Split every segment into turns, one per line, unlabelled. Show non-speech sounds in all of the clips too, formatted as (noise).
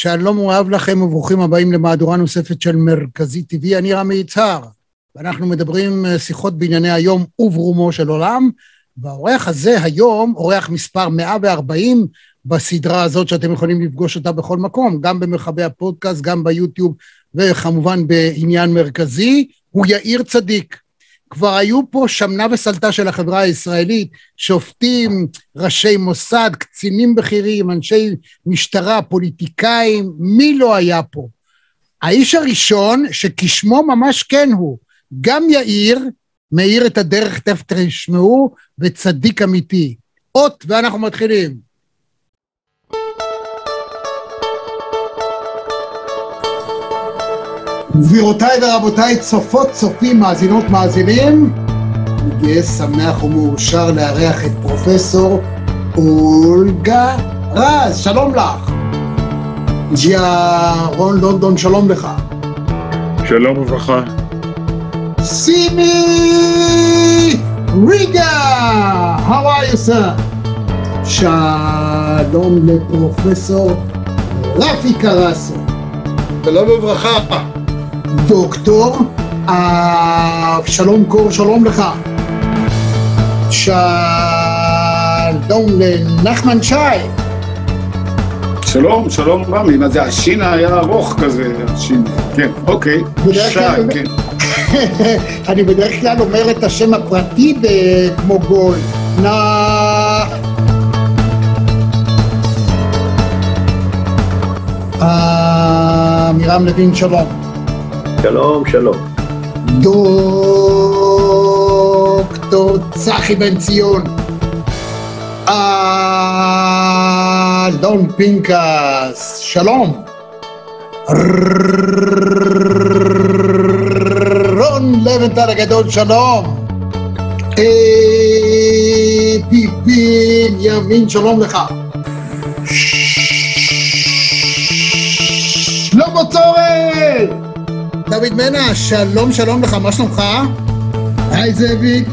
שלום ואהב לכם וברוכים הבאים למהדורה נוספת של מרכזי TV, אני רמי יצהר, ואנחנו מדברים אה, שיחות בענייני היום וברומו של עולם, והאורח הזה היום, אורח מספר 140 בסדרה הזאת שאתם יכולים לפגוש אותה בכל מקום, גם במרחבי הפודקאסט, גם ביוטיוב וכמובן בעניין מרכזי, הוא יאיר צדיק. כבר היו פה שמנה וסלטה של החברה הישראלית, שופטים, ראשי מוסד, קצינים בכירים, אנשי משטרה, פוליטיקאים, מי לא היה פה? האיש הראשון, שכשמו ממש כן הוא, גם יאיר, מאיר את הדרך, תכף תשמעו, וצדיק אמיתי. אות, ואנחנו מתחילים. גבירותיי ורבותיי, צופות, צופים, מאזינות, מאזינים, אני גאה, שמח ומאושר לארח את פרופסור אולגה רז, שלום לך. ג'יה רון לונדון, שלום לך.
שלום וברכה.
סימי ריגה, how are you sir? שלום לפרופסור רפי קרסו.
שלום וברכה.
דוקטור אבשלום קור, שלום לך. שלום לנחמן שי.
שלום, שלום רמי, מה זה, השין היה ארוך כזה, השין, כן, אוקיי, שי, כן. (laughs)
אני בדרך כלל אומר את השם הפרטי כמו גול. נא... עמירם לוין, שלום.
שלום, שלום.
דוקטור צחי בן ציון. אלון פינקס, שלום. רון לבנטל הגדול, שלום. פיפין ימין, שלום לך. שלמה צורן! דוד מנע, שלום שלום לך, מה שלומך? היי זאביק.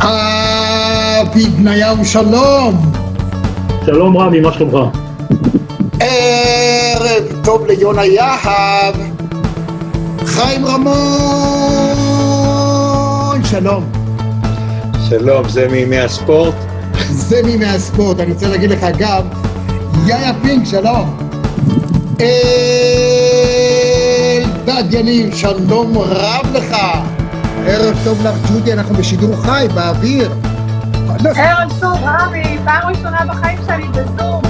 אבי בניהו, שלום.
שלום רמי, מה שלומך?
ערב טוב ליונה יהב. חיים רמון, שלום.
שלום, זה מימי הספורט?
זה מימי הספורט, אני רוצה להגיד לך גם, יאיה פינק, שלום. אלדד יניב, שלום רב לך. ערב טוב לך, ג'ודי, אנחנו בשידור חי, באוויר.
ערב טוב, רמי, פעם ראשונה בחיים שלי בזום.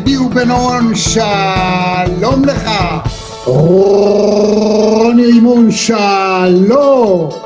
אדי ובנון, שלום לך. רוני רימון, שלום.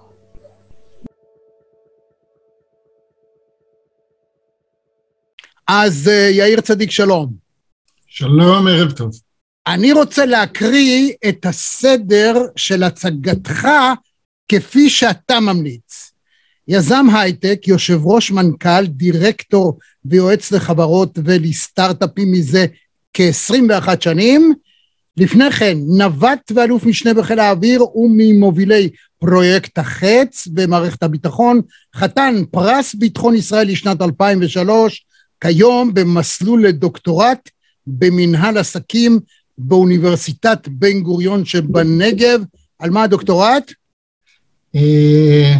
אז אה, יאיר צדיק, שלום.
שלום, ערב טוב.
אני רוצה להקריא את הסדר של הצגתך כפי שאתה ממליץ. יזם הייטק, יושב ראש מנכ"ל, דירקטור ויועץ לחברות ולסטארט-אפים מזה כ-21 שנים. לפני כן, נווט ואלוף משנה בחיל האוויר וממובילי פרויקט החץ במערכת הביטחון, חתן פרס ביטחון ישראל לשנת 2003, כיום במסלול לדוקטורט במנהל עסקים באוניברסיטת בן גוריון שבנגב. על מה הדוקטורט?
אה,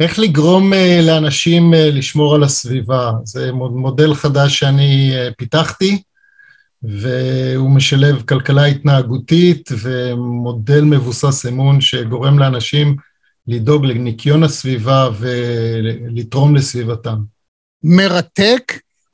איך לגרום אה, לאנשים אה, לשמור על הסביבה. זה מודל חדש שאני פיתחתי, והוא משלב כלכלה התנהגותית ומודל מבוסס אמון שגורם לאנשים לדאוג לניקיון הסביבה ולתרום לסביבתם.
מרתק,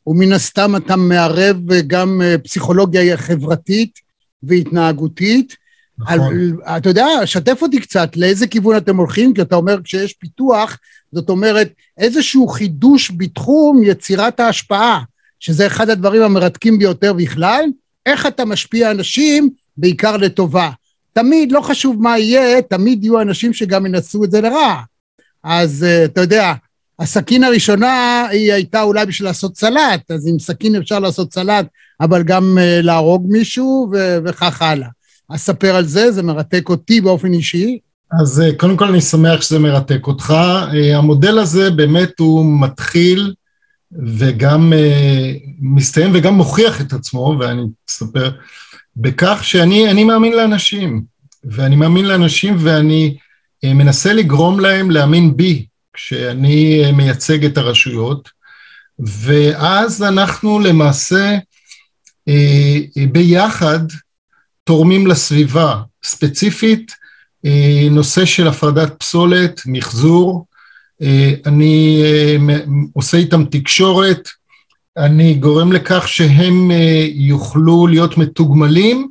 ומן הסתם אתה מערב גם אה, פסיכולוגיה חברתית והתנהגותית.
נכון.
על, אתה יודע, שתף אותי קצת, לאיזה כיוון אתם הולכים? כי אתה אומר כשיש פיתוח, זאת אומרת איזשהו חידוש בתחום יצירת ההשפעה, שזה אחד הדברים המרתקים ביותר בכלל, איך אתה משפיע אנשים בעיקר לטובה. תמיד, לא חשוב מה יהיה, תמיד יהיו אנשים שגם ינסו את זה לרע. אז uh, אתה יודע, הסכין הראשונה היא הייתה אולי בשביל לעשות סלט, אז עם סכין אפשר לעשות סלט, אבל גם uh, להרוג מישהו ו- וכך הלאה. אז ספר על זה, זה מרתק אותי באופן אישי.
אז אה, קודם כל אני שמח שזה מרתק אותך. אה, המודל הזה באמת הוא מתחיל וגם אה, מסתיים וגם מוכיח את עצמו, ואני אספר, בכך שאני מאמין לאנשים, ואני מאמין לאנשים ואני מנסה לגרום להם להאמין בי כשאני מייצג את הרשויות, ואז אנחנו למעשה ביחד תורמים לסביבה, ספציפית אה, נושא של הפרדת פסולת, מחזור, אה, אני אה, עושה איתם תקשורת, אני גורם לכך שהם יוכלו להיות מתוגמלים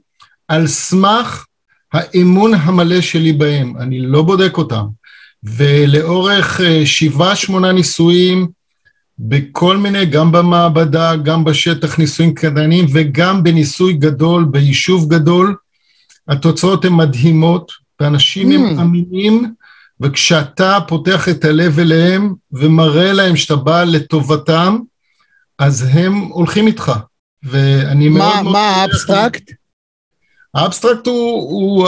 על סמך האמון המלא שלי בהם, אני לא בודק אותם. ולאורך שבעה שמונה ניסויים בכל מיני, גם במעבדה, גם בשטח ניסויים קטנים וגם בניסוי גדול, ביישוב גדול, התוצאות הן מדהימות, ואנשים mm. הם אמינים, וכשאתה פותח את הלב אליהם ומראה להם שאתה בא לטובתם, אז הם הולכים איתך. ואני
מה, מאוד... מה ה
abstract? ה abstract הוא, הוא,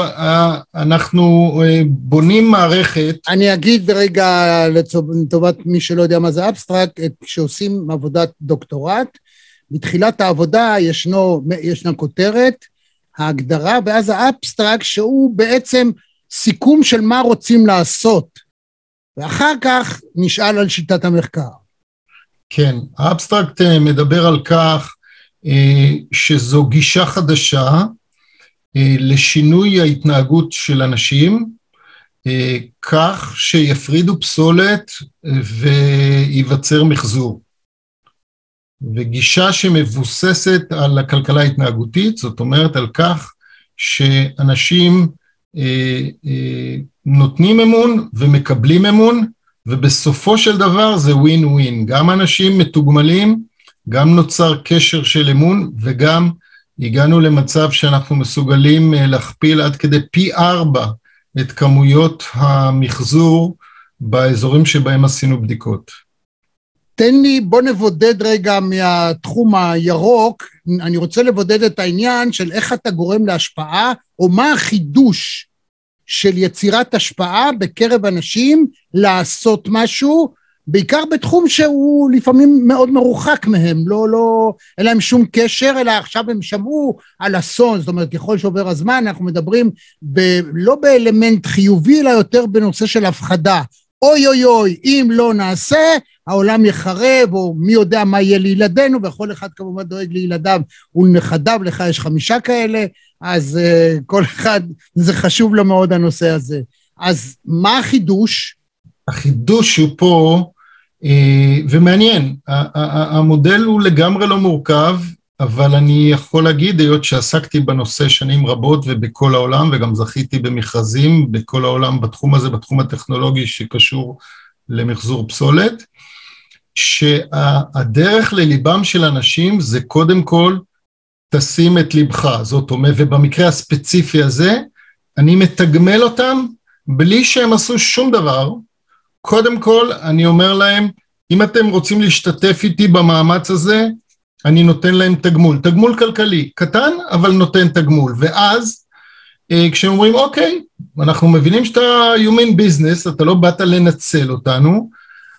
אנחנו אה, בונים מערכת.
אני אגיד רגע לטובת מי שלא יודע מה זה abstract, כשעושים עבודת דוקטורט, בתחילת העבודה ישנו, ישנה כותרת, ההגדרה, ואז ה abstract שהוא בעצם סיכום של מה רוצים לעשות, ואחר כך נשאל על שיטת המחקר.
כן, ה abstract אה, מדבר על כך אה, שזו גישה חדשה אה, לשינוי ההתנהגות של אנשים, כך שיפרידו פסולת וייווצר מחזור. וגישה שמבוססת על הכלכלה ההתנהגותית, זאת אומרת על כך שאנשים אה, אה, נותנים אמון ומקבלים אמון, ובסופו של דבר זה ווין ווין. גם אנשים מתוגמלים, גם נוצר קשר של אמון, וגם הגענו למצב שאנחנו מסוגלים אה, להכפיל עד כדי פי ארבע את כמויות המחזור באזורים שבהם עשינו בדיקות.
תן לי, בוא נבודד רגע מהתחום הירוק, אני רוצה לבודד את העניין של איך אתה גורם להשפעה, או מה החידוש של יצירת השפעה בקרב אנשים לעשות משהו, בעיקר בתחום שהוא לפעמים מאוד מרוחק מהם, לא, לא, אין להם שום קשר, אלא עכשיו הם שמעו על אסון, זאת אומרת, ככל שעובר הזמן, אנחנו מדברים ב, לא באלמנט חיובי, אלא יותר בנושא של הפחדה. אוי אוי אוי, אם לא נעשה, העולם יחרב, או מי יודע מה יהיה לילדינו, וכל אחד כמובן דואג לילדיו ולנכדיו, לך יש חמישה כאלה, אז uh, כל אחד, זה חשוב לו מאוד הנושא הזה. אז מה החידוש?
החידוש הוא פה, ומעניין, המודל הוא לגמרי לא מורכב, אבל אני יכול להגיד, היות שעסקתי בנושא שנים רבות ובכל העולם, וגם זכיתי במכרזים בכל העולם בתחום הזה, בתחום הטכנולוגי שקשור למחזור פסולת, שהדרך לליבם של אנשים זה קודם כל תשים את ליבך, זאת אומרת, ובמקרה הספציפי הזה, אני מתגמל אותם בלי שהם עשו שום דבר. קודם כל, אני אומר להם, אם אתם רוצים להשתתף איתי במאמץ הזה, אני נותן להם תגמול. תגמול כלכלי, קטן, אבל נותן תגמול. ואז, אה, כשהם אומרים, אוקיי, אנחנו מבינים שאתה human business, אתה לא באת לנצל אותנו,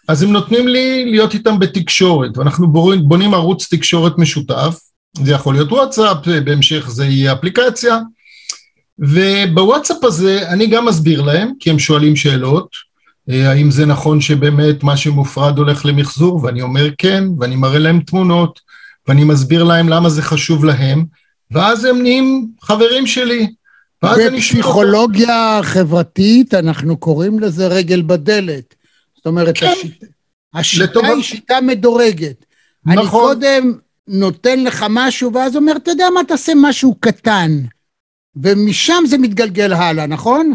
אז הם נותנים לי להיות איתם בתקשורת, ואנחנו בונים ערוץ תקשורת משותף, זה יכול להיות וואטסאפ, בהמשך זה יהיה אפליקציה, ובוואטסאפ הזה אני גם מסביר להם, כי הם שואלים שאלות, אה, האם זה נכון שבאמת מה שמופרד הולך למחזור, ואני אומר כן, ואני מראה להם תמונות, ואני מסביר להם למה זה חשוב להם, ואז הם נהיים חברים שלי. אני
בפסיכולוגיה חברתית אנחנו קוראים לזה רגל בדלת. זאת אומרת,
כן.
השיטה, השיטה
לטובת-
היא שיטה מדורגת. אני
נכון.
קודם נותן לך משהו, ואז אומר, אתה יודע מה, תעשה משהו קטן. ומשם זה מתגלגל הלאה, נכון?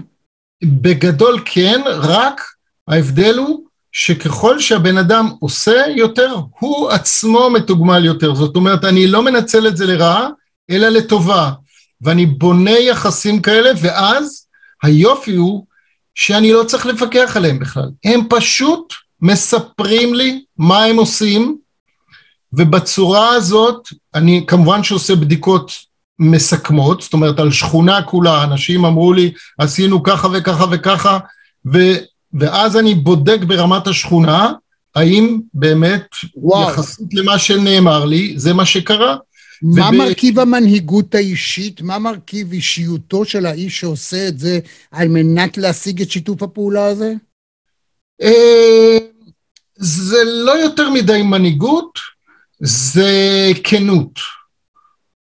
בגדול כן, רק ההבדל הוא שככל שהבן אדם עושה יותר, הוא עצמו מתוגמל יותר. זאת אומרת, אני לא מנצל את זה לרעה, אלא לטובה. ואני בונה יחסים כאלה, ואז היופי הוא שאני לא צריך לפקח עליהם בכלל. הם פשוט מספרים לי מה הם עושים, ובצורה הזאת, אני כמובן שעושה בדיקות מסכמות, זאת אומרת על שכונה כולה, אנשים אמרו לי עשינו ככה וככה וככה, ו, ואז אני בודק ברמת השכונה, האם באמת
וואו.
יחסית למה שנאמר לי, זה מה שקרה.
מה
וב-
מרכיב המנהיגות האישית? מה מרכיב אישיותו של האיש שעושה את זה על מנת להשיג את שיתוף הפעולה הזה?
אה, זה לא יותר מדי מנהיגות, זה כנות.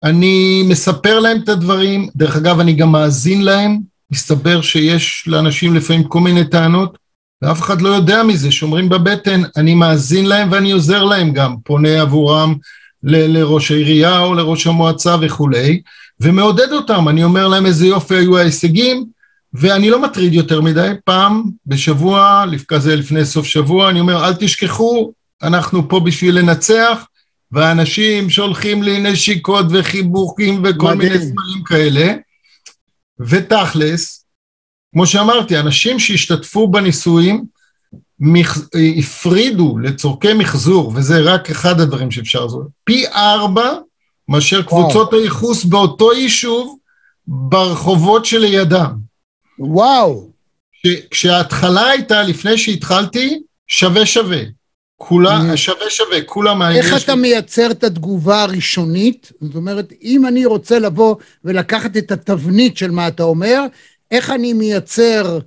אני מספר להם את הדברים, דרך אגב, אני גם מאזין להם, מסתבר שיש לאנשים לפעמים כל מיני טענות, ואף אחד לא יודע מזה, שומרים בבטן, אני מאזין להם ואני עוזר להם גם, פונה עבורם ל- לראש העירייה או לראש המועצה וכולי, ומעודד אותם, אני אומר להם איזה יופי היו ההישגים, ואני לא מטריד יותר מדי, פעם בשבוע, כזה לפני סוף שבוע, אני אומר, אל תשכחו, אנחנו פה בשביל לנצח, ואנשים שולחים לי נשיקות וחיבוקים וכל
מדהים.
מיני סמלים כאלה, ותכלס, כמו שאמרתי, אנשים שהשתתפו בניסויים מח... הפרידו לצורכי מחזור, וזה רק אחד הדברים שאפשר לעשות, פי ארבע מאשר קבוצות הייחוס באותו יישוב ברחובות שלידם.
וואו,
ש- כשההתחלה הייתה, לפני שהתחלתי, שווה שווה. כולה. שווה שווה, כולם...
איך אתה מייצר את התגובה הראשונית? זאת אומרת, אם אני רוצה לבוא ולקחת את התבנית של מה אתה אומר, איך אני מייצר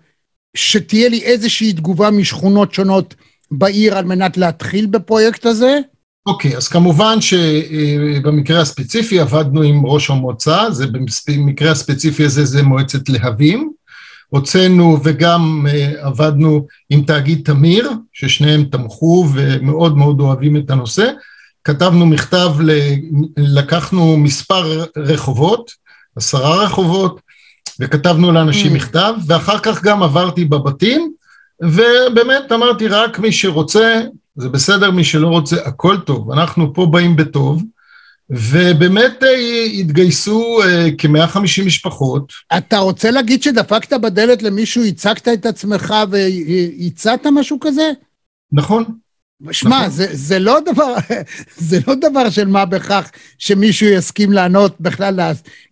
שתהיה לי איזושהי תגובה משכונות שונות בעיר על מנת להתחיל בפרויקט הזה?
אוקיי, אז כמובן שבמקרה הספציפי עבדנו עם ראש המועצה, זה במקרה הספציפי הזה זה מועצת להבים. הוצאנו וגם אה, עבדנו עם תאגיד תמיר, ששניהם תמכו ומאוד מאוד אוהבים את הנושא. כתבנו מכתב, לקחנו מספר רחובות, עשרה רחובות, וכתבנו לאנשים
Mm.
מכתב, ואחר כך גם עברתי בבתים, ובאמת אמרתי, רק מי שרוצה, זה בסדר, מי שלא רוצה, הכל טוב. אנחנו פה באים בטוב, ובאמת אה, התגייסו אה, כ-150 משפחות.
אתה רוצה להגיד שדפקת בדלת למישהו, הצגת את עצמך והצעת משהו כזה?
נכון,
שמע,
נכון.
זה, זה לא דבר, (laughs) זה לא דבר של מה בכך שמישהו יסכים לענות בכלל,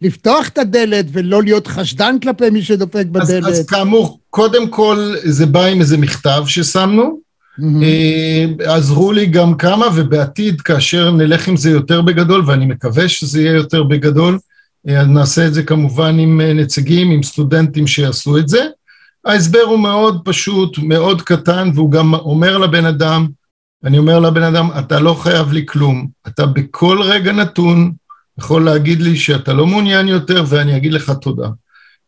לפתוח את הדלת ולא להיות חשדן כלפי מי שדופק
אז,
בדלת.
אז כאמור, קודם כל זה בא עם איזה מכתב ששמנו,
מהמם.
אה, עזרו לי גם כמה, ובעתיד, כאשר נלך עם זה יותר בגדול, ואני מקווה שזה יהיה יותר בגדול, אה, אז נעשה את זה כמובן עם אה, נציגים, עם סטודנטים שיעשו את זה. ההסבר הוא מאוד פשוט, מאוד קטן, והוא גם אומר לבן אדם, אני אומר לבן אדם, אתה לא חייב לי כלום, אתה בכל רגע נתון יכול להגיד לי שאתה לא מעוניין יותר, ואני אגיד לך תודה.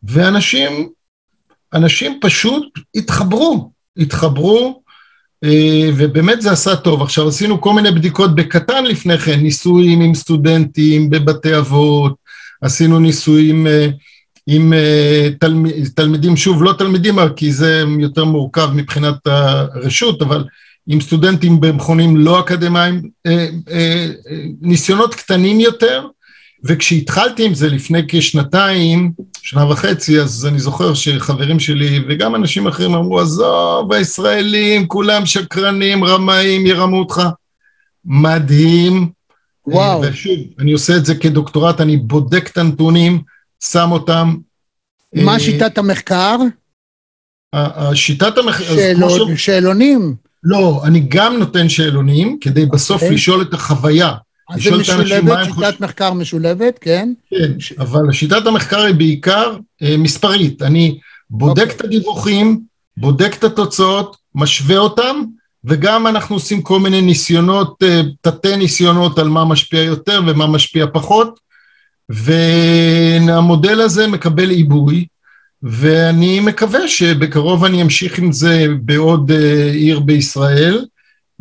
ואנשים, אנשים פשוט התחברו, התחברו, אה, ובאמת זה עשה טוב. עכשיו עשינו כל מיני בדיקות בקטן לפני כן, ניסויים עם סטודנטים בבתי אבות, עשינו ניסויים אה, עם אה, תלמיד, תלמידים, שוב לא תלמידים כי זה יותר מורכב מבחינת הרשות, אבל עם סטודנטים במכונים לא אקדמיים, אה, אה, אה, ניסיונות קטנים יותר, וכשהתחלתי עם זה לפני כשנתיים, שנה וחצי, אז אני זוכר שחברים שלי וגם אנשים אחרים אמרו, עזוב, הישראלים, כולם שקרנים, רמאים, ירמו אותך. מדהים.
וואו.
ושוב, אני עושה את זה כדוקטורט, אני בודק את הנתונים, שם אותם.
מה שיטת המחקר?
השיטת המחקר,
שאלון- שאלונים.
לא, אני גם נותן שאלונים, כדי בסוף
אוקיי.
לשאול את החוויה.
אז זה משולבת, שיטת. מחקר משולבת, כן?
כן,
ש-
אבל שיטת המחקר היא בעיקר אה, מספרית. אני בודק
אוקיי.
את הדיווחים, בודק את התוצאות, משווה אותם, וגם אנחנו עושים כל מיני ניסיונות, אה, תתי ניסיונות על מה משפיע יותר ומה משפיע פחות, והמודל הזה מקבל עיבוי, ואני מקווה שבקרוב אני אמשיך עם זה בעוד אה, עיר בישראל,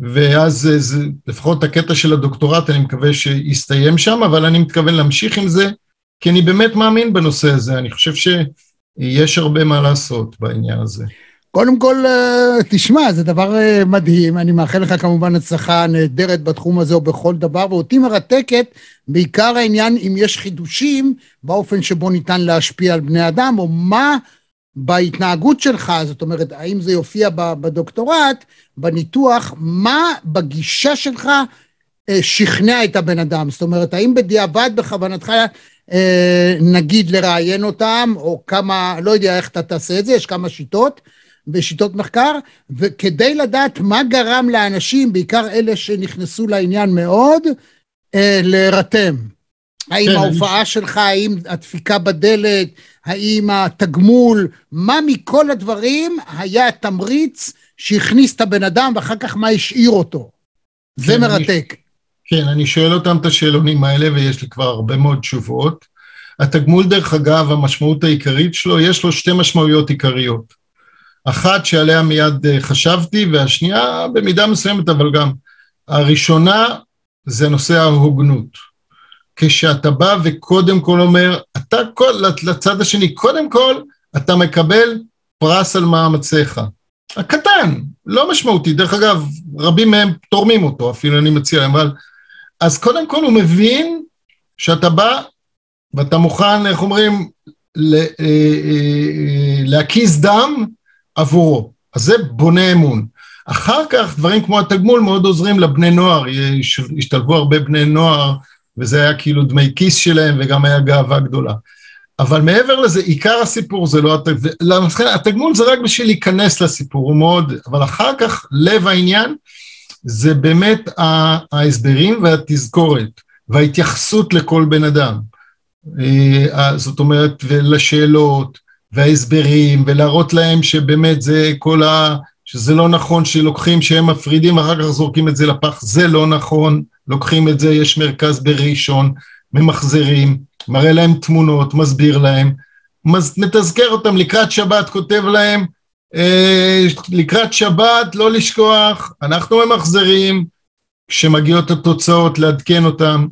ואז אה, זה, לפחות הקטע של הדוקטורט אני מקווה שיסתיים שם, אבל אני מתכוון להמשיך עם זה, כי אני באמת מאמין בנושא הזה, אני חושב שיש הרבה מה לעשות בעניין הזה.
קודם כל, אה, תשמע, זה דבר אה, מדהים, אני מאחל לך כמובן הצלחה נהדרת בתחום הזה או בכל דבר, ואותי מרתקת בעיקר העניין אם יש חידושים באופן שבו ניתן להשפיע על בני אדם, או מה בהתנהגות שלך, זאת אומרת, האם זה יופיע בדוקטורט, בניתוח, מה בגישה שלך אה, שכנע את הבן אדם? זאת אומרת, האם בדיעבד בכוונתך נגיד לראיין אותם, או כמה, לא יודע איך אתה תעשה את זה, יש כמה שיטות, בשיטות מחקר, וכדי לדעת מה גרם לאנשים, בעיקר אלה שנכנסו לעניין מאוד, אה, להירתם. האם כן, ההופעה אני... שלך, האם הדפיקה בדלת, האם התגמול, מה מכל הדברים היה התמריץ שהכניס את הבן אדם ואחר כך מה השאיר אותו. כן, זה מרתק.
אני, כן, אני שואל אותם את השאלונים האלה ויש לי כבר הרבה מאוד תשובות. התגמול, דרך אגב, המשמעות העיקרית שלו, יש לו שתי משמעויות עיקריות. אחת שעליה מיד אה, חשבתי, והשנייה במידה מסוימת, אבל גם הראשונה זה נושא ההוגנות. כשאתה בא וקודם כל אומר, אתה כל, לצד השני, קודם כל אתה מקבל פרס על מאמציך. הקטן, לא משמעותי, דרך אגב, רבים מהם תורמים אותו, אפילו אני מציע להם, אבל... אז קודם כל הוא מבין שאתה בא ואתה מוכן, איך אומרים, אה, אה, להקיז דם עבורו. אז זה בונה אמון. אחר כך דברים כמו התגמול מאוד עוזרים לבני נוער, השתלבו הרבה בני נוער, וזה היה כאילו דמי כיס שלהם וגם היה גאווה גדולה. אבל מעבר לזה, עיקר הסיפור זה לא התגמול, התגמול זה רק בשביל להיכנס לסיפור, הוא מאוד, אבל אחר כך לב העניין זה באמת ההסברים והתזכורת וההתייחסות לכל בן אדם. אה, זאת אומרת, ולשאלות, וההסברים, ולהראות להם שבאמת זה כל ה... שזה לא נכון שלוקחים, שהם מפרידים ואחר כך זורקים את זה לפח, זה לא נכון, לוקחים את זה, יש מרכז בראשון, ממחזרים, מראה להם תמונות, מסביר להם, מז... מתזכר אותם. לקראת שבת, כותב להם, אה, לקראת שבת, לא לשכוח, אנחנו ממחזרים, כשמגיעות התוצאות לעדכן אותם.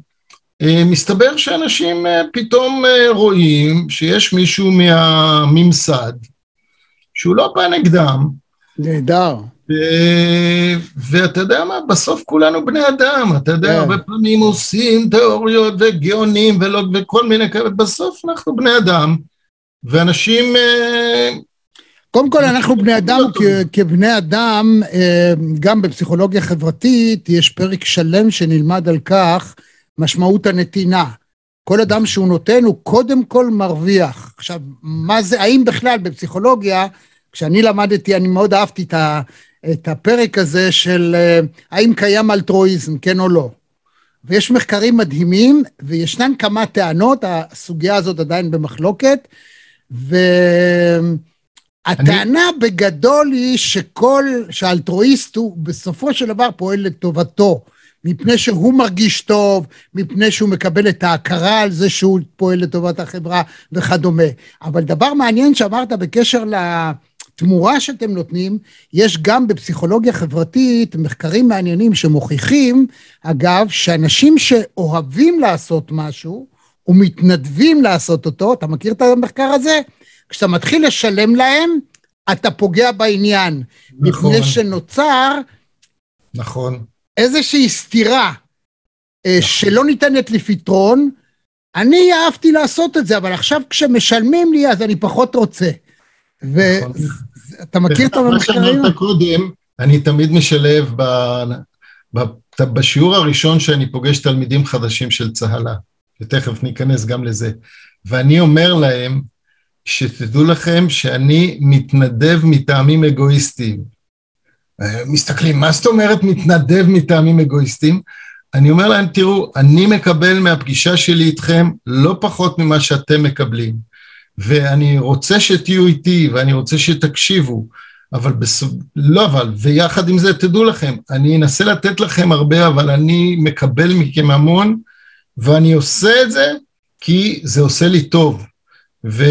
אה, מסתבר שאנשים אה, פתאום אה, רואים שיש מישהו מהממסד שהוא לא בא נגדם.
נהדר.
ואתה יודע מה, בסוף כולנו בני אדם, אתה יודע, כן. הרבה פעמים עושים תיאוריות וגאונים ולא, וכל מיני כאלה, בסוף אנחנו בני אדם, ואנשים...
קודם כל אנחנו בני אדם, כבני אדם, גם בפסיכולוגיה חברתית יש פרק שלם שנלמד על כך משמעות הנתינה. כל אדם שהוא נותן הוא קודם כל מרוויח. עכשיו, מה זה, האם בכלל בפסיכולוגיה, כשאני למדתי, אני מאוד אהבתי את, ה, את הפרק הזה של אה, האם קיים אלטרואיזם, כן או לא. ויש מחקרים מדהימים, וישנן כמה טענות, הסוגיה הזאת עדיין במחלוקת, והטענה אני... בגדול היא שכל, שהאלטרואיסט הוא בסופו של דבר פועל לטובתו. מפני שהוא מרגיש טוב, מפני שהוא מקבל את ההכרה על זה שהוא פועל לטובת החברה וכדומה. אבל דבר מעניין שאמרת בקשר לתמורה שאתם נותנים, יש גם בפסיכולוגיה חברתית מחקרים מעניינים שמוכיחים, אגב, שאנשים שאוהבים לעשות משהו ומתנדבים לעשות אותו, אתה מכיר את המחקר הזה? כשאתה מתחיל לשלם להם, אתה פוגע בעניין. נכון. מפני שנוצר...
נכון.
איזושהי סתירה אה, נכון. שלא ניתנת לפתרון, אני אהבתי לעשות את זה, אבל עכשיו כשמשלמים לי אז אני פחות רוצה. ואתה מכיר את המחקרים? מה
שאמרת קודם, אני תמיד משלב ב... ב... בשיעור הראשון שאני פוגש תלמידים חדשים של צהלה, ותכף ניכנס גם לזה, ואני אומר להם, שתדעו לכם שאני מתנדב מטעמים אגואיסטיים. מסתכלים, מה זאת אומרת מתנדב מטעמים אגואיסטיים? אני אומר להם, תראו, אני מקבל מהפגישה שלי איתכם לא פחות ממה שאתם מקבלים, ואני רוצה שתהיו איתי, ואני רוצה שתקשיבו, אבל בס... לא אבל, ויחד עם זה תדעו לכם, אני אנסה לתת לכם הרבה, אבל אני מקבל מכם המון, ואני עושה את זה כי זה עושה לי טוב. ו...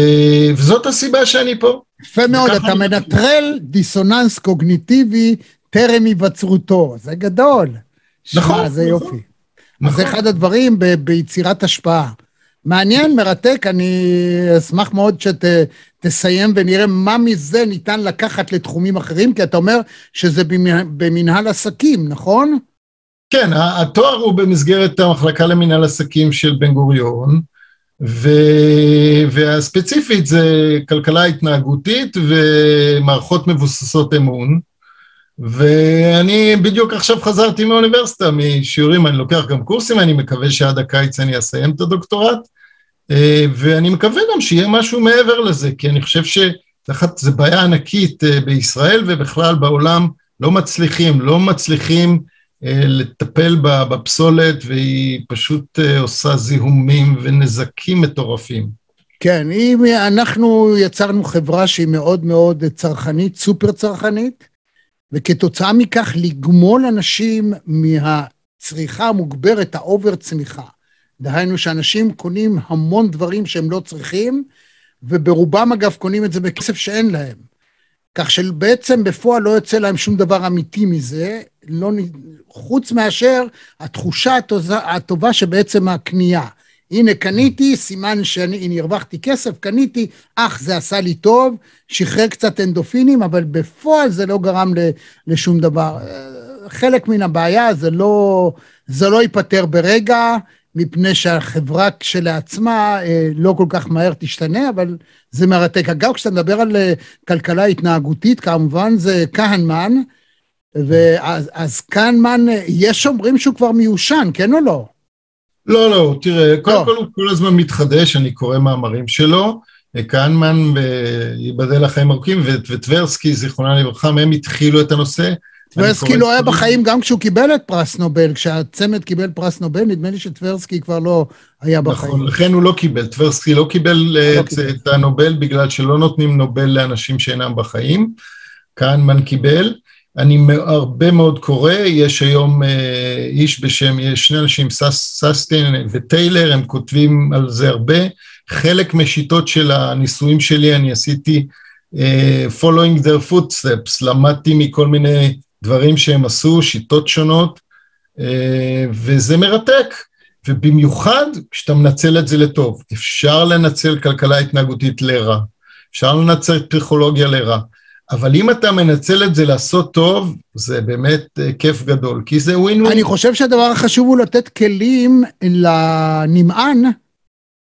וזאת הסיבה שאני פה.
יפה מאוד, אתה מנטרל דיסוננס קוגניטיבי טרם היווצרותו, זה גדול.
נכון,
שמע, זה
נכון.
יופי.
נכון.
זה אחד הדברים ב- ביצירת השפעה. מעניין, מרתק, אני אשמח מאוד שתסיים ונראה מה מזה ניתן לקחת לתחומים אחרים, כי אתה אומר שזה במ- במנהל עסקים, נכון?
כן, התואר הוא במסגרת המחלקה למינהל עסקים של בן גוריון, ו... והספציפית זה כלכלה התנהגותית ומערכות מבוססות אמון. ואני בדיוק עכשיו חזרתי מהאוניברסיטה, משיעורים, אני לוקח גם קורסים, אני מקווה שעד הקיץ אני אסיים את הדוקטורט, אה, ואני מקווה גם שיהיה משהו מעבר לזה, כי אני חושב שזו בעיה ענקית אה, בישראל ובכלל בעולם, לא מצליחים, לא מצליחים לטפל ב- בפסולת, והיא פשוט אה, עושה זיהומים ונזקים מטורפים.
כן, אם אנחנו יצרנו חברה שהיא מאוד מאוד צרכנית, סופר צרכנית, וכתוצאה מכך לגמילה אנשים מהצריכה המוגברת, ה over צמיחה. דהיינו שאנשים קונים המון דברים שהם לא צריכים, וברובם אגב קונים את זה בכסף שאין להם. כך שבעצם בפועל לא יוצא להם שום דבר אמיתי מזה, לא, חוץ מאשר התחושה הטובה שבעצם הקנייה. הנה קניתי, סימן שאני הנה, הרווחתי כסף, קניתי, אך זה עשה לי טוב, שחרר קצת אנדופינים, אבל בפועל זה לא גרם ל- לשום דבר. אה, חלק מן הבעיה זה לא, זה לא ייפתר ברגע, מפני שהחברה כשלעצמה אה, לא כל כך מהר תשתנה, אבל זה מרתק. אגב, כשאתה מדבר על אה, כלכלה התנהגותית, כמובן זה כהנמן, ואז אז כהנמן, אה, יש אומרים שהוא כבר מיושן, כן או לא?
לא, לא, תראה, קודם
לא.
כל הוא כל הזמן מתחדש, אני קורא מאמרים שלו, כהנמן, ייבדל לחיים ארוכים, וטברסקי, זיכרונה לברכה, מהם התחילו את הנושא.
טברסקי לא היה בחיים גם כשהוא קיבל את פרס נובל, כשהצמד קיבל פרס נובל, נדמה לי שטברסקי כבר לא היה בחיים.
נכון, לכן הוא לא קיבל, טברסקי לא קיבל אה,
לא קיבל.
את הנובל בגלל שלא נותנים נובל לאנשים שאינם בחיים, כהנמן קיבל. אני הרבה מאוד קורא, יש היום אה, איש בשם, יש שני אנשים, סס, ססטין וטיילר, הם כותבים על זה הרבה. חלק משיטות של הניסויים שלי אני עשיתי אה, following their footsteps, למדתי מכל מיני דברים שהם עשו, שיטות שונות, אה, וזה מרתק. ובמיוחד כשאתה מנצל את זה לטוב. אפשר לנצל כלכלה התנהגותית לרע, אפשר לנצל פסיכולוגיה לרע, אבל אם אתה מנצל את זה לעשות טוב, זה באמת אה, כיף גדול, כי זה ווין ווין.
אני חושב שהדבר החשוב הוא לתת כלים לנמען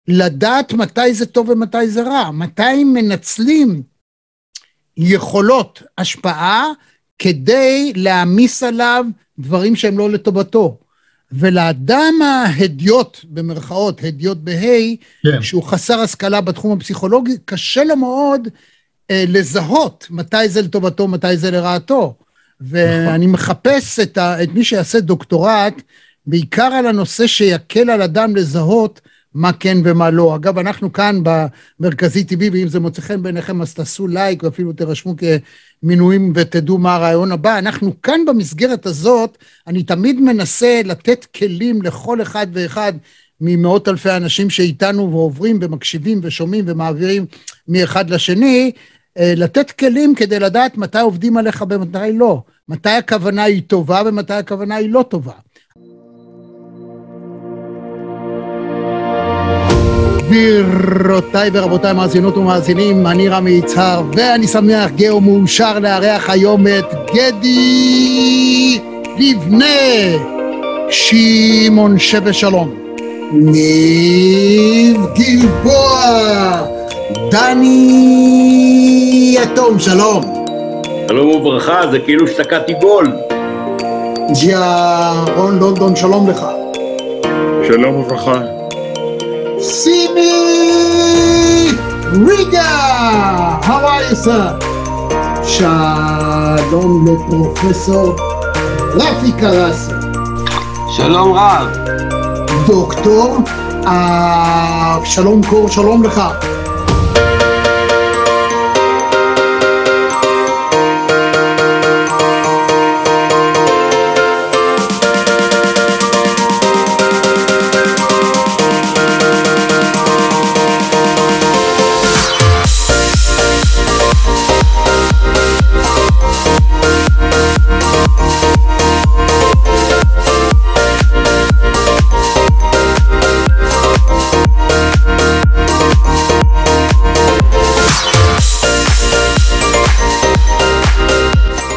לדעת מתי זה טוב ומתי זה רע, מתי מנצלים יכולות השפעה כדי להעמיס עליו דברים שהם לא לטובתו. ולאדם ההדיוט, במרכאות, הדיוט בה',
כן.
שהוא חסר השכלה בתחום הפסיכולוגי, קשה לו מאוד לזהות מתי זה לטובתו, מתי זה לרעתו. ואני מחפש את, ה, את מי שיעשה דוקטורט, בעיקר על הנושא שיקל על אדם לזהות מה כן ומה לא. אגב, אנחנו כאן במרכזי טבעי, ואם זה מוצא חן בעיניכם, אז תעשו לייק ואפילו תירשמו כמינויים ותדעו מה הרעיון הבא. אנחנו כאן במסגרת הזאת, אני תמיד מנסה לתת כלים לכל אחד ואחד ממאות אלפי האנשים שאיתנו ועוברים ומקשיבים ושומעים ומעבירים מאחד לשני, אה, לתת כלים כדי לדעת מתי עובדים עליך ומתי לא. מתי הכוונה היא טובה ומתי הכוונה היא לא טובה. גבירותיי ורבותיי, מאזינות ומאזינים, אני רמי יצהר, ואני שמח, גאה ומאושר לארח היום את גדי לבנה, שמעון שווה שלום, ניב גלבוע, דני יתום, שלום,
שלום וברכה, זה כאילו שתקעתי גול.
ג'יה רון לונדון, שלום לך.
שלום וברכה.
סימי ריגה, how are you sir? שלום לפרופסור רפי קרסי,
שלום רב.
דוקטור אבשלום קור, שלום לך.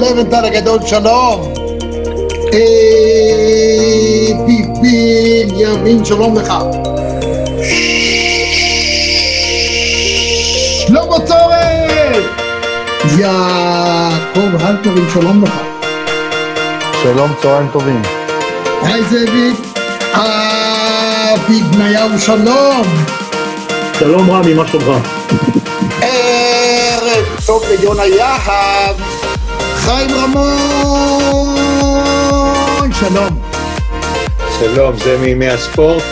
לבנטל הגדול, שלום. ביבין ימין, שלום לך. שלמה צורן! יעקב הלפרין, שלום לך.
שלום, צהריים טובים.
היי זאביק. אבי בניהו, שלום.
שלום רמי, מה שלומך?
ערב טוב ליונה יהב. חיים רמון, שלום.
שלום, זה מימי הספורט?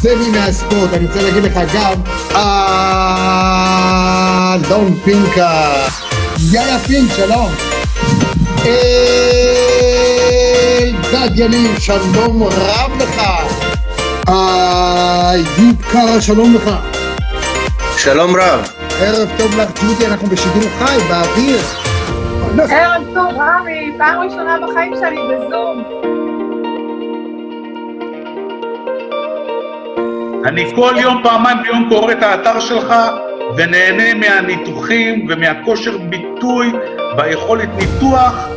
זה מימי הספורט, אני רוצה להגיד לך גם, אלון פינקה. יאיה פינק, שלום. אלדד יניב, שלום רב לך. איוב קרא, שלום לך.
שלום רב.
ערב טוב לך, ג'ודי, אנחנו בשידור חי, באוויר.
ערב טוב, רמי, פעם ראשונה בחיים שלי בזום.
אני כל יום, פעמיים ביום קורא את האתר שלך ונהנה מהניתוחים ומהכושר ביטוי והיכולת ניתוח.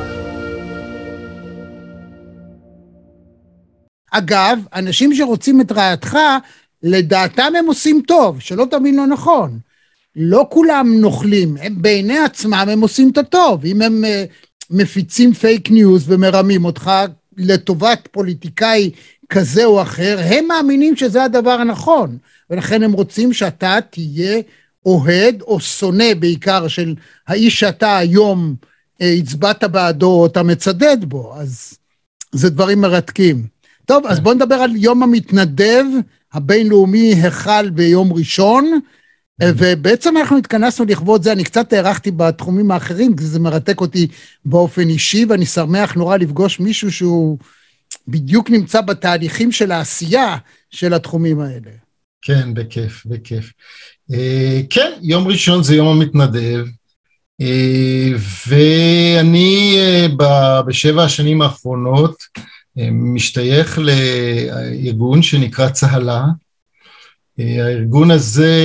אגב, אנשים שרוצים את רעתך, לדעתם הם עושים טוב, שלא תבין לא נכון. לא כולם נוכלים, הם בעיני עצמם הם עושים את הטוב. אם הם uh, מפיצים fake news ומרמים אותך לטובת פוליטיקאי כזה או אחר, הם מאמינים שזה הדבר הנכון, ולכן הם רוצים שאתה תהיה אוהד או שונא בעיקר של האיש שאתה היום uh, הצבעת בעדו או אתה מצדד בו, אז זה דברים מרתקים. טוב, אז בואו נדבר על יום המתנדב הבינלאומי החל ביום ראשון, ובעצם אנחנו התכנסנו לכבוד זה, אני קצת הארכתי בתחומים האחרים, כי זה מרתק אותי באופן אישי, ואני שמח נורא לפגוש מישהו שהוא בדיוק נמצא בתהליכים של העשייה של התחומים האלה.
כן, בכיף, בכיף. אה, כן, יום ראשון זה יום המתנדב, אה, ואני אה, בשבע השנים האחרונות, משתייך לארגון שנקרא צהלה. הארגון הזה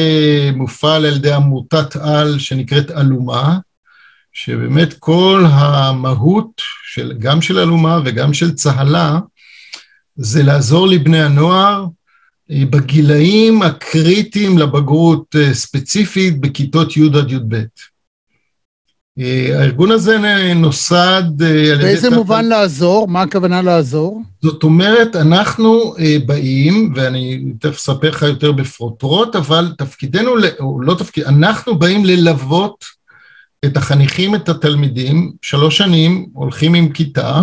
מופעל על ידי עמותת על שנקראת אלומה, שבאמת כל המהות של, גם של אלומה וגם של צהלה זה לעזור לבני הנוער בגילאים הקריטיים לבגרות ספציפית בכיתות י' עד י"ב. הארגון הזה נוסד על
ידי... באיזה מובן לעזור? מה הכוונה לעזור?
זאת אומרת, אנחנו באים, ואני תכף אספר לך יותר בפרוטרוט, אבל תפקידנו, או לא תפקיד, אנחנו באים ללוות את החניכים, את התלמידים, שלוש שנים הולכים עם כיתה,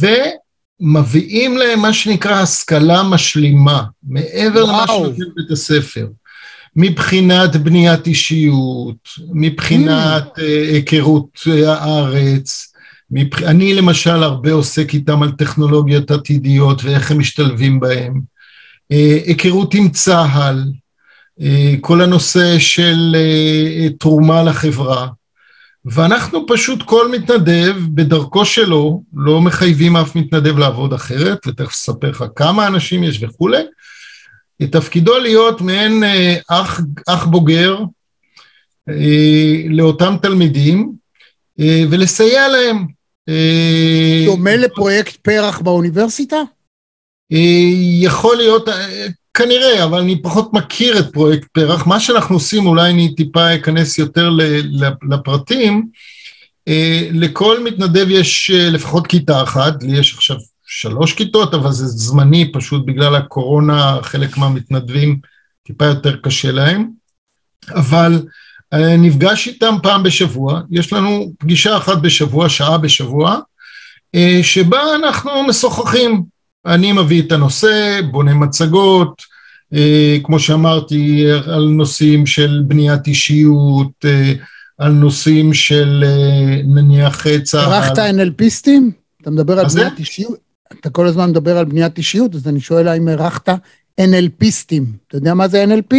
ומביאים להם מה שנקרא השכלה משלימה, מעבר למה שנותן בית הספר. מבחינת בניית אישיות, מבחינת mm. היכרות הארץ, מבח... אני למשל הרבה עוסק איתם על טכנולוגיות עתידיות ואיך הם משתלבים בהם, היכרות עם צה"ל, כל הנושא של תרומה לחברה, ואנחנו פשוט כל מתנדב בדרכו שלו, לא מחייבים אף מתנדב לעבוד אחרת, ותכף אספר לך כמה אנשים יש וכולי, תפקידו להיות מעין אח, אח בוגר לאותם תלמידים ולסייע להם.
דומה לפרויקט פרח באוניברסיטה?
יכול להיות, כנראה, אבל אני פחות מכיר את פרויקט פרח. מה שאנחנו עושים, אולי אני טיפה אכנס יותר לפרטים, לכל מתנדב יש לפחות כיתה אחת, לי יש עכשיו שלוש כיתות, אבל זה זמני פשוט בגלל הקורונה, חלק מהמתנדבים טיפה יותר קשה להם, אבל נפגש איתם פעם בשבוע, יש לנו פגישה אחת בשבוע, שעה בשבוע, שבה אנחנו משוחחים, אני מביא את הנושא, בונה מצגות, כמו שאמרתי, על נושאים של בניית אישיות, על נושאים של אה, נניח צה"ל.
ערכת NLPיסטים? אתה מדבר על? בניית אישיות? אתה כל הזמן מדבר על בניית אישיות, אז אני שואל האם ערכת NLPיסטים. אתה יודע מה זה NLP?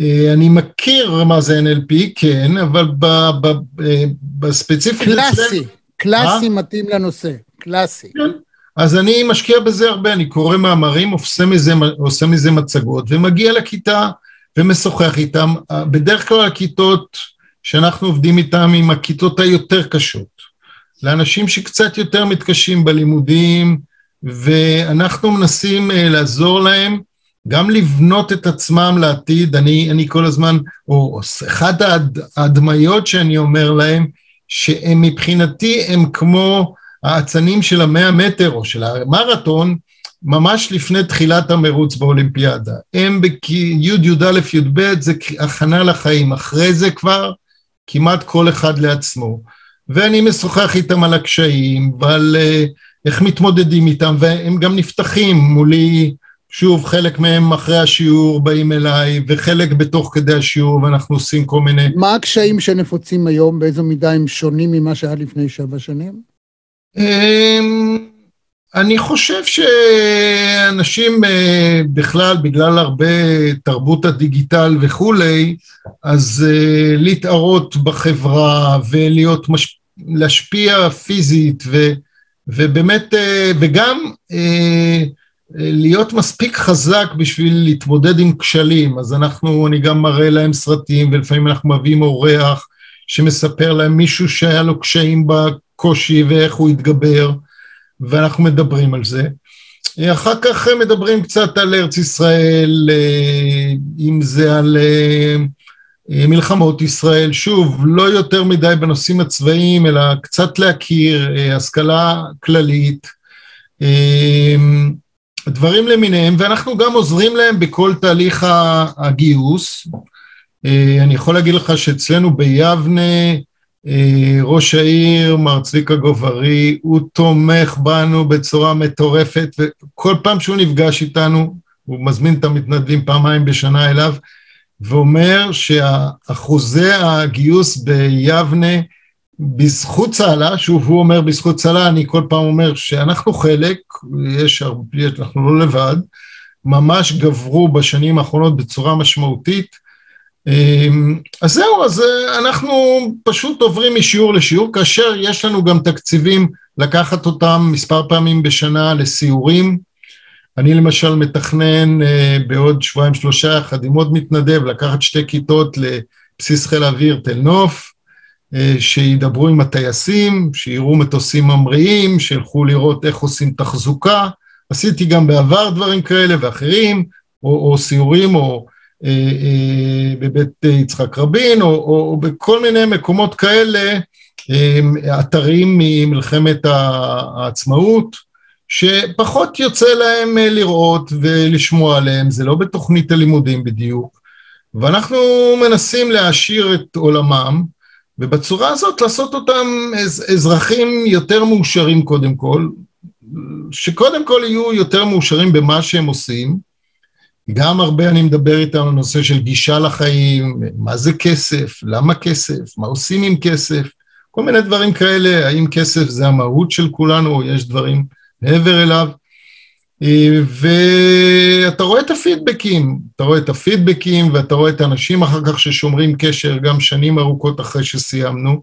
אה, אני מכיר מה זה NLP, כן, אבל ב- ב- אה, בספציפית
קלאסי, קלאסי
אה?
מתאים לנושא, קלאסי.
כן. אז אני משקיע בזה הרבה, אני קורא מאמרים, עושה מזה, עושה מזה מצגות, ומגיע לכיתה ומשוחח איתם. בדרך כלל הכיתות שאנחנו עובדים איתם עם הכיתות היותר קשות. לאנשים שקצת יותר מתקשים בלימודים, ואנחנו מנסים אה, לעזור להם גם לבנות את עצמם לעתיד. אני, אני כל הזמן, או אחת ההד, ההדמיות שאני אומר להם, שהם מבחינתי הם כמו האצנים של המאה מטר או של המרתון, ממש לפני תחילת המרוץ באולימפיאדה. הם בכי י' י"א י"ב זה הכנה לחיים, אחרי זה כבר כמעט כל אחד לעצמו. ואני משוחח איתם על הקשיים ועל uh, איך מתמודדים איתם, והם גם נפתחים מולי, שוב, חלק מהם אחרי השיעור באים אליי, וחלק בתוך כדי השיעור, ואנחנו עושים כל מיני...
מה הקשיים שנפוצים היום? באיזו מידה הם שונים ממה שהיה לפני שבע שנים?
אמ, אני חושב שאנשים אה, בכלל, בגלל הרבה תרבות הדיגיטל וכולי, אז אה, להתערות בחברה ולהיות, מש... להשפיע פיזית ו... ובאמת, אה, וגם להיות מספיק חזק בשביל להתמודד עם כשלים. אז אנחנו, אני גם מראה להם סרטים, ולפעמים אנחנו מביאים אורח שמספר להם מישהו שהיה לו קשיים בקושי ואיך הוא התגבר. ואנחנו מדברים על זה. אחר כך מדברים קצת על ארץ ישראל, אם זה על מלחמות ישראל, שוב, לא יותר מדי בנושאים הצבאיים, אלא קצת להכיר, השכלה כללית, דברים למיניהם, ואנחנו גם עוזרים להם בכל תהליך הגיוס. אני יכול להגיד לך שאצלנו ביבנה, ראש העיר, מר צביקה גוברי, הוא תומך בנו בצורה מטורפת, וכל פעם שהוא נפגש איתנו, הוא מזמין את המתנדבים פעמיים בשנה אליו, ואומר שאחוזי הגיוס ביבנה, בזכות צהלה, שוב הוא אומר בזכות צהלה, אני כל פעם אומר שאנחנו חלק, יש הרבה, אנחנו לא לבד, ממש גברו בשנים האחרונות בצורה משמעותית, אז זהו, אז אנחנו פשוט עוברים משיעור לשיעור, כאשר יש לנו גם תקציבים לקחת אותם מספר פעמים בשנה לסיורים. אני למשל מתכנן בעוד שבועיים שלושה יחד עם עוד מתנדב לקחת שתי כיתות לבסיס חיל האוויר תל נוף, שידברו עם הטייסים, שיראו מטוסים ממריאים, שילכו לראות איך עושים תחזוקה. עשיתי גם בעבר דברים כאלה ואחרים, או, או סיורים או בבית יצחק רבין, או, או, או בכל מיני מקומות כאלה, אתרים ממלחמת העצמאות, שפחות יוצא להם לראות ולשמוע עליהם, זה לא בתוכנית הלימודים בדיוק, ואנחנו מנסים להעשיר את עולמם, ובצורה הזאת לעשות אותם אזרחים יותר מאושרים קודם כל, שקודם כל יהיו יותר מאושרים במה שהם עושים, גם הרבה אני מדבר איתם על נושא של גישה לחיים, מה זה כסף, למה כסף, מה עושים עם כסף, כל מיני דברים כאלה, האם כסף זה המהות של כולנו או יש דברים מעבר אליו. ואתה רואה את הפידבקים, אתה רואה את הפידבקים ואתה רואה את האנשים אחר כך ששומרים קשר גם שנים ארוכות אחרי שסיימנו,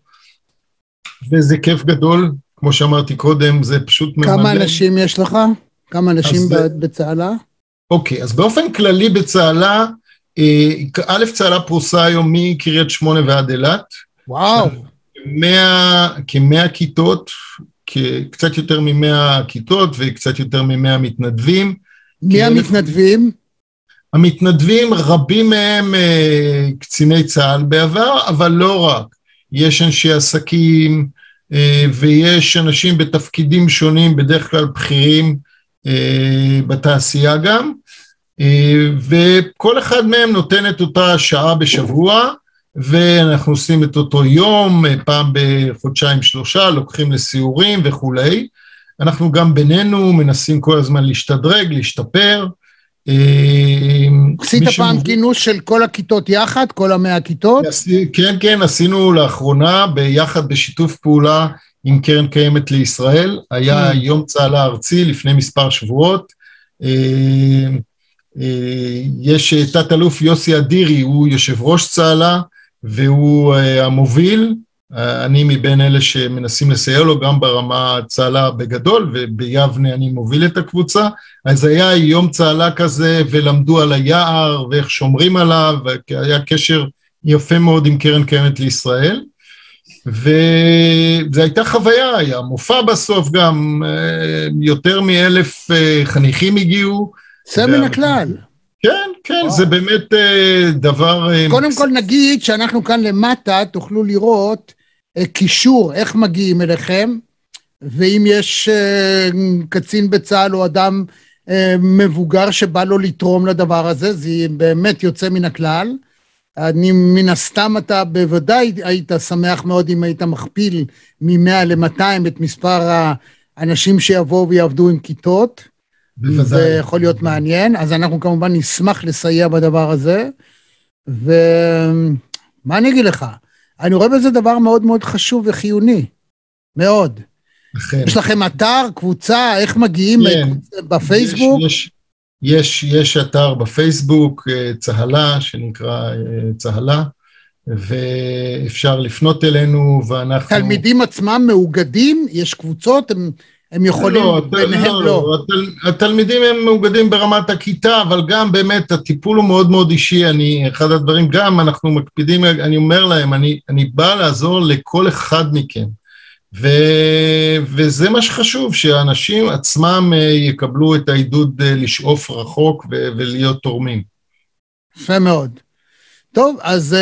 וזה כיף גדול, כמו שאמרתי קודם, זה פשוט ממלא.
כמה אנשים יש לך? כמה אנשים בצהלה?
אוקיי, אז באופן כללי בצהלה, א', צהלה פרוסה היום מקריית שמונה ועד אילת.
וואו.
כמאה כיתות, קצת יותר ממאה כיתות וקצת יותר ממאה מתנדבים.
מי המתנדבים?
המתנדבים, רבים מהם קציני צה"ל בעבר, אבל לא רק. יש אנשי עסקים ויש אנשים בתפקידים שונים, בדרך כלל בכירים, בתעשייה גם, וכל אחד מהם נותן את אותה שעה בשבוע, ואנחנו עושים את אותו יום, פעם בחודשיים שלושה, לוקחים לסיורים וכולי. אנחנו גם בינינו מנסים כל הזמן להשתדרג, להשתפר,
עשית פעם כינוס של כל הכיתות יחד, כל המאה הכיתות?
כן, כן, עשינו לאחרונה ביחד בשיתוף פעולה עם קרן קיימת לישראל, היה יום צהלה ארצי לפני מספר שבועות. יש תת אלוף יוסי אדירי, הוא יושב ראש צהלה והוא המוביל, אני מבין אלה שמנסים לסייע לו גם ברמה צהלה בגדול וביבנה אני מוביל את הקבוצה אז היה יום צהלה כזה ולמדו על היער ואיך שומרים עליו והיה קשר יפה מאוד עם קרן קיימת לישראל וזו הייתה חוויה, היה מופע בסוף גם, יותר מאלף חניכים הגיעו.
זה מן הכלל.
כן, כן, זה באמת דבר...
קודם כל נגיד שאנחנו כאן למטה, תוכלו לראות קישור, איך מגיעים אליכם, ואם יש קצין בצה"ל או אדם מבוגר שבא לו לתרום לדבר הזה, זה באמת יוצא מן הכלל. אני, מן הסתם אתה בוודאי היית שמח מאוד אם היית מכפיל מ-100 ל-200 את מספר האנשים שיבואו ויעבדו עם כיתות. זה יכול להיות מעניין, אז אנחנו כמובן נשמח לסייע בדבר הזה. ומה אני אגיד לך? אני רואה בזה דבר מאוד מאוד חשוב וחיוני, מאוד.
אכן.
יש לכם אתר, קבוצה, איך מגיעים
כן.
בפייסבוק?
יש, יש, יש אתר בפייסבוק, צהלה, שנקרא צהלה, ואפשר לפנות אלינו, ואנחנו...
תלמידים עצמם מאוגדים? יש קבוצות? הם, הם יכולים
לא,
ביניהם
לא,
לא.
התל, התלמידים הם מאוגדים ברמת הכיתה, אבל גם באמת הטיפול הוא מאוד מאוד אישי, אני, אחד הדברים, גם אנחנו מקפידים, אני אומר להם, אני, אני בא לעזור לכל אחד מכם. ו, וזה מה שחשוב, שאנשים עצמם יקבלו את העידוד לשאוף רחוק ו, ולהיות תורמים.
יפה מאוד. טוב, אז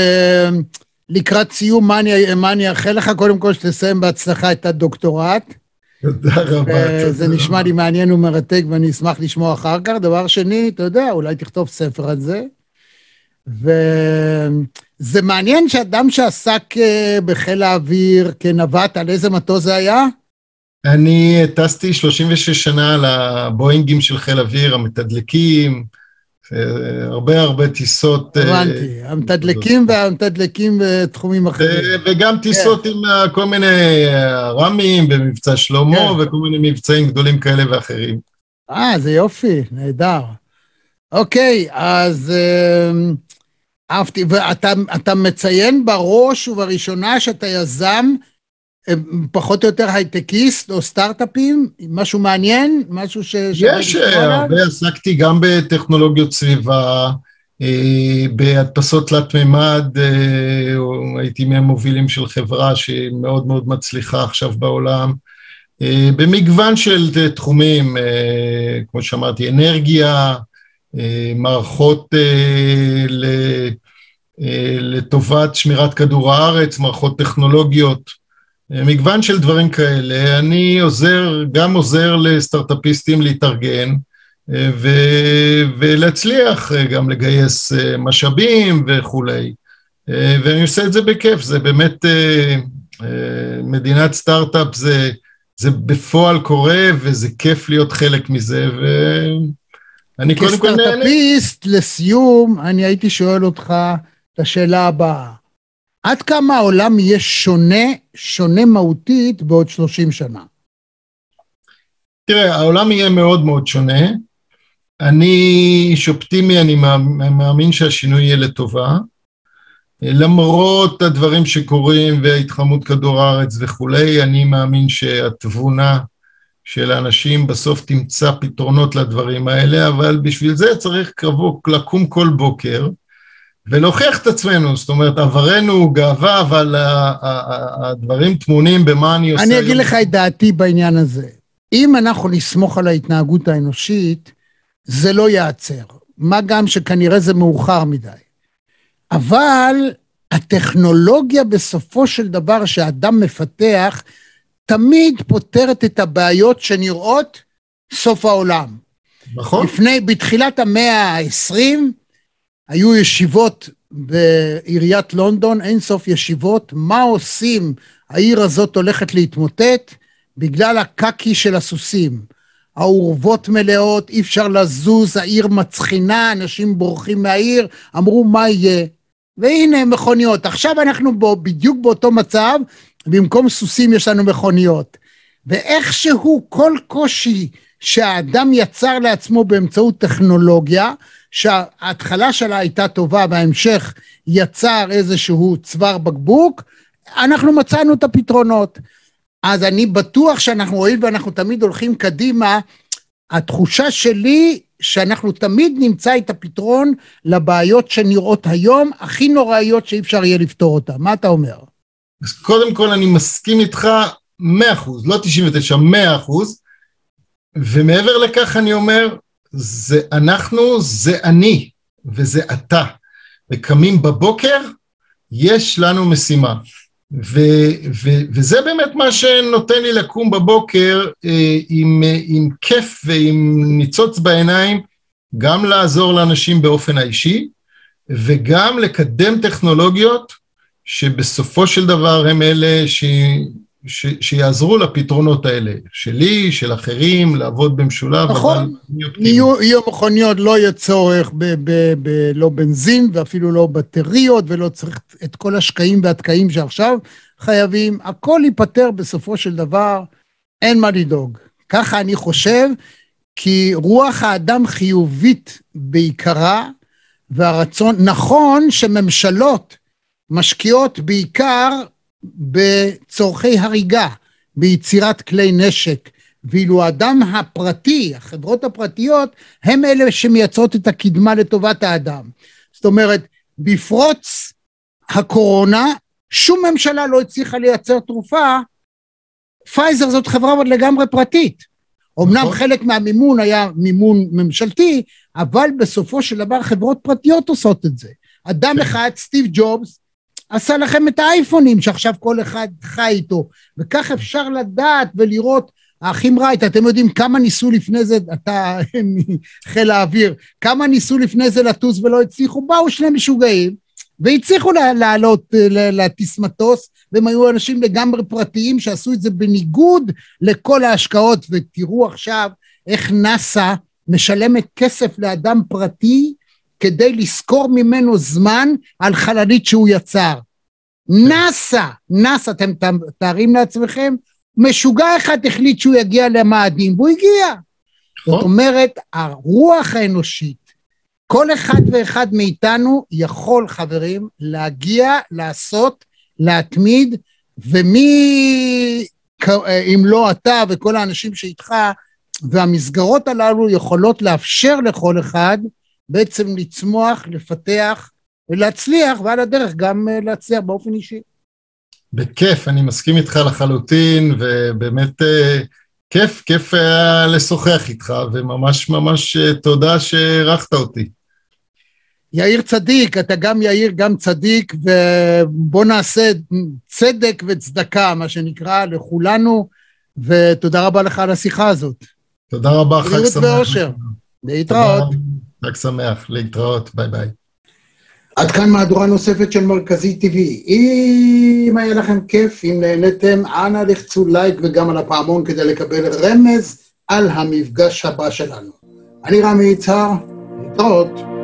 לקראת סיום, מה אני, מה אני אאחל לך? קודם כל שתסיים בהצלחה את הדוקטורט.
תודה רבה.
זה נשמע לי מעניין ומרתק ואני אשמח לשמוע אחר כך. דבר שני, אתה יודע, אולי תכתוב ספר על זה. וזה מעניין שאדם שעסק בחיל האוויר כנווט, על איזה מטוס זה היה?
אני טסתי 36 שנה על הבואינגים של חיל אוויר, המתדלקים, הרבה הרבה טיסות.
הבנתי, המתדלקים והמתדלקים בתחומים אחרים.
וגם טיסות עם כל מיני רמים במבצע שלמה וכל מיני מבצעים גדולים כאלה ואחרים.
אה, זה יופי, נהדר. אוקיי, אז אהבתי, ואתה מציין בראש ובראשונה שאתה יזם פחות או יותר הייטקיסט או סטארט-אפים, משהו מעניין, משהו ש...
יש, הרבה עסקתי גם בטכנולוגיות סביבה, בהדפסות תלת מימד, הייתי מהמובילים של חברה שהיא מאוד מאוד מצליחה עכשיו בעולם, במגוון של תחומים, כמו שאמרתי, אנרגיה, מערכות לטובת שמירת כדור הארץ, מערכות טכנולוגיות, מגוון של דברים כאלה, אני עוזר, גם עוזר לסטארט-אפיסטים להתארגן ו- ולהצליח גם לגייס משאבים וכולי, ואני עושה את זה בכיף, זה באמת מדינת סטארט-אפ, זה, זה בפועל קורה וזה כיף להיות חלק מזה ואני קודם כל נהנה.
כסטארט-אפיסט, לסיום, אני הייתי שואל אותך את השאלה הבאה. עד כמה העולם יהיה שונה, שונה מהותית בעוד 30 שנה?
תראה, העולם יהיה מאוד מאוד שונה. אני איש אופטימי, אני מאמין שהשינוי יהיה לטובה. למרות הדברים שקורים והתחממות כדור הארץ וכולי, אני מאמין שהתבונה של האנשים בסוף תמצא פתרונות לדברים האלה, אבל בשביל זה צריך לקום כל בוקר. ולהוכיח את עצמנו, זאת אומרת, עברנו הוא גאווה, אבל הדברים טמונים במה אני עושה.
אני אגיד לך את דעתי בעניין הזה. אם אנחנו נסמוך על ההתנהגות האנושית, זה לא ייעצר. מה גם שכנראה זה מאוחר מדי. אבל הטכנולוגיה בסופו של דבר שאדם מפתח, תמיד פותרת את הבעיות שנראות סוף העולם.
נכון.
לפני, בתחילת המאה ה-20, היו ישיבות בעיריית לונדון, אין סוף ישיבות, מה עושים, העיר הזאת הולכת להתמוטט בגלל הקקי של הסוסים. האורוות מלאות, אי אפשר לזוז, העיר מצחינה, אנשים בורחים מהעיר, אמרו מה יהיה? והנה מכוניות. עכשיו אנחנו בו, בדיוק באותו מצב, במקום סוסים יש לנו מכוניות. ואיכשהו כל קושי שהאדם יצר לעצמו באמצעות טכנולוגיה, שההתחלה שלה הייתה טובה וההמשך יצר איזשהו צוואר בקבוק, אנחנו מצאנו את הפתרונות. אז אני בטוח שאנחנו, הואיל ואנחנו תמיד הולכים קדימה, התחושה שלי שאנחנו תמיד נמצא את הפתרון לבעיות שנראות היום, הכי נוראיות שאי אפשר יהיה לפתור אותן. מה אתה אומר?
אז קודם כל אני מסכים איתך 100 אחוז, לא 99, 100 אחוז, ומעבר לכך אני אומר, זה אנחנו, זה אני, וזה אתה. וקמים בבוקר, יש לנו משימה. ו, ו, וזה באמת מה שנותן לי לקום בבוקר אה, עם, אה, עם כיף ועם ניצוץ בעיניים, גם לעזור לאנשים באופן האישי, וגם לקדם טכנולוגיות שבסופו של דבר הם אלה ש, ש, שיעזרו לפתרונות האלה, שלי, של אחרים, לעבוד במשולב.
נכון, יהיו, יהיו מכוניות, לא יהיה צורך בלא בנזין ואפילו לא בטריות, ולא צריך את כל השקעים והתקעים שעכשיו חייבים, הכל ייפתר בסופו של דבר, אין מה לדאוג. ככה אני חושב, כי רוח האדם חיובית בעיקרה, והרצון, נכון שממשלות משקיעות בעיקר בצורכי הריגה, ביצירת כלי נשק, ואילו האדם הפרטי, החברות הפרטיות, הם אלה שמייצרות את הקדמה לטובת האדם. זאת אומרת, בפרוץ הקורונה, שום ממשלה לא הצליחה לייצר תרופה, פייזר זאת חברה לגמרי פרטית. אמנם נכון. חלק מהמימון היה מימון ממשלתי, אבל בסופו של דבר חברות פרטיות עושות את זה. אדם כן. אחד, סטיב ג'ובס, עשה לכם את האייפונים שעכשיו כל אחד חי איתו, וכך אפשר לדעת ולראות, האחים רייט, אתם יודעים כמה ניסו לפני זה, אתה (laughs) מחיל האוויר, כמה ניסו לפני זה לטוס ולא הצליחו, באו שני משוגעים, והצליחו לעלות, להטיס מטוס, והם היו אנשים לגמרי פרטיים שעשו את זה בניגוד לכל ההשקעות, ותראו עכשיו איך נאס"א משלמת כסף לאדם פרטי כדי לשכור ממנו זמן על חללית שהוא יצר. נאס"א, נאס"א, אתם תארים לעצמכם, משוגע אחד החליט שהוא יגיע למאדים, והוא הגיע. זאת נכון. אומרת, הרוח האנושית, כל אחד ואחד מאיתנו יכול, חברים, להגיע, לעשות, להתמיד, ומי, אם לא אתה וכל האנשים שאיתך, והמסגרות הללו יכולות לאפשר לכל אחד בעצם לצמוח, לפתח ולהצליח, ועל הדרך גם אה, להצליח באופן אישי.
בכיף, אני מסכים איתך לחלוטין, ובאמת אה, כיף, כיף היה לשוחח איתך, וממש ממש אה, תודה שאירחת אותי.
יאיר צדיק, אתה גם יאיר, גם צדיק, ובוא נעשה צדק וצדקה, מה שנקרא, לכולנו, ותודה רבה לך על השיחה הזאת.
תודה רבה, חג שמח.
בריאות ואושר. להתראות.
חג שמח, להתראות, ביי ביי.
עד כאן מהדורה נוספת של מרכזי TV. אם היה לכם כיף, אם נהניתם, אנא לחצו לייק וגם על הפעמון כדי לקבל רמז על המפגש הבא שלנו. אני רמי יצהר, להתראות.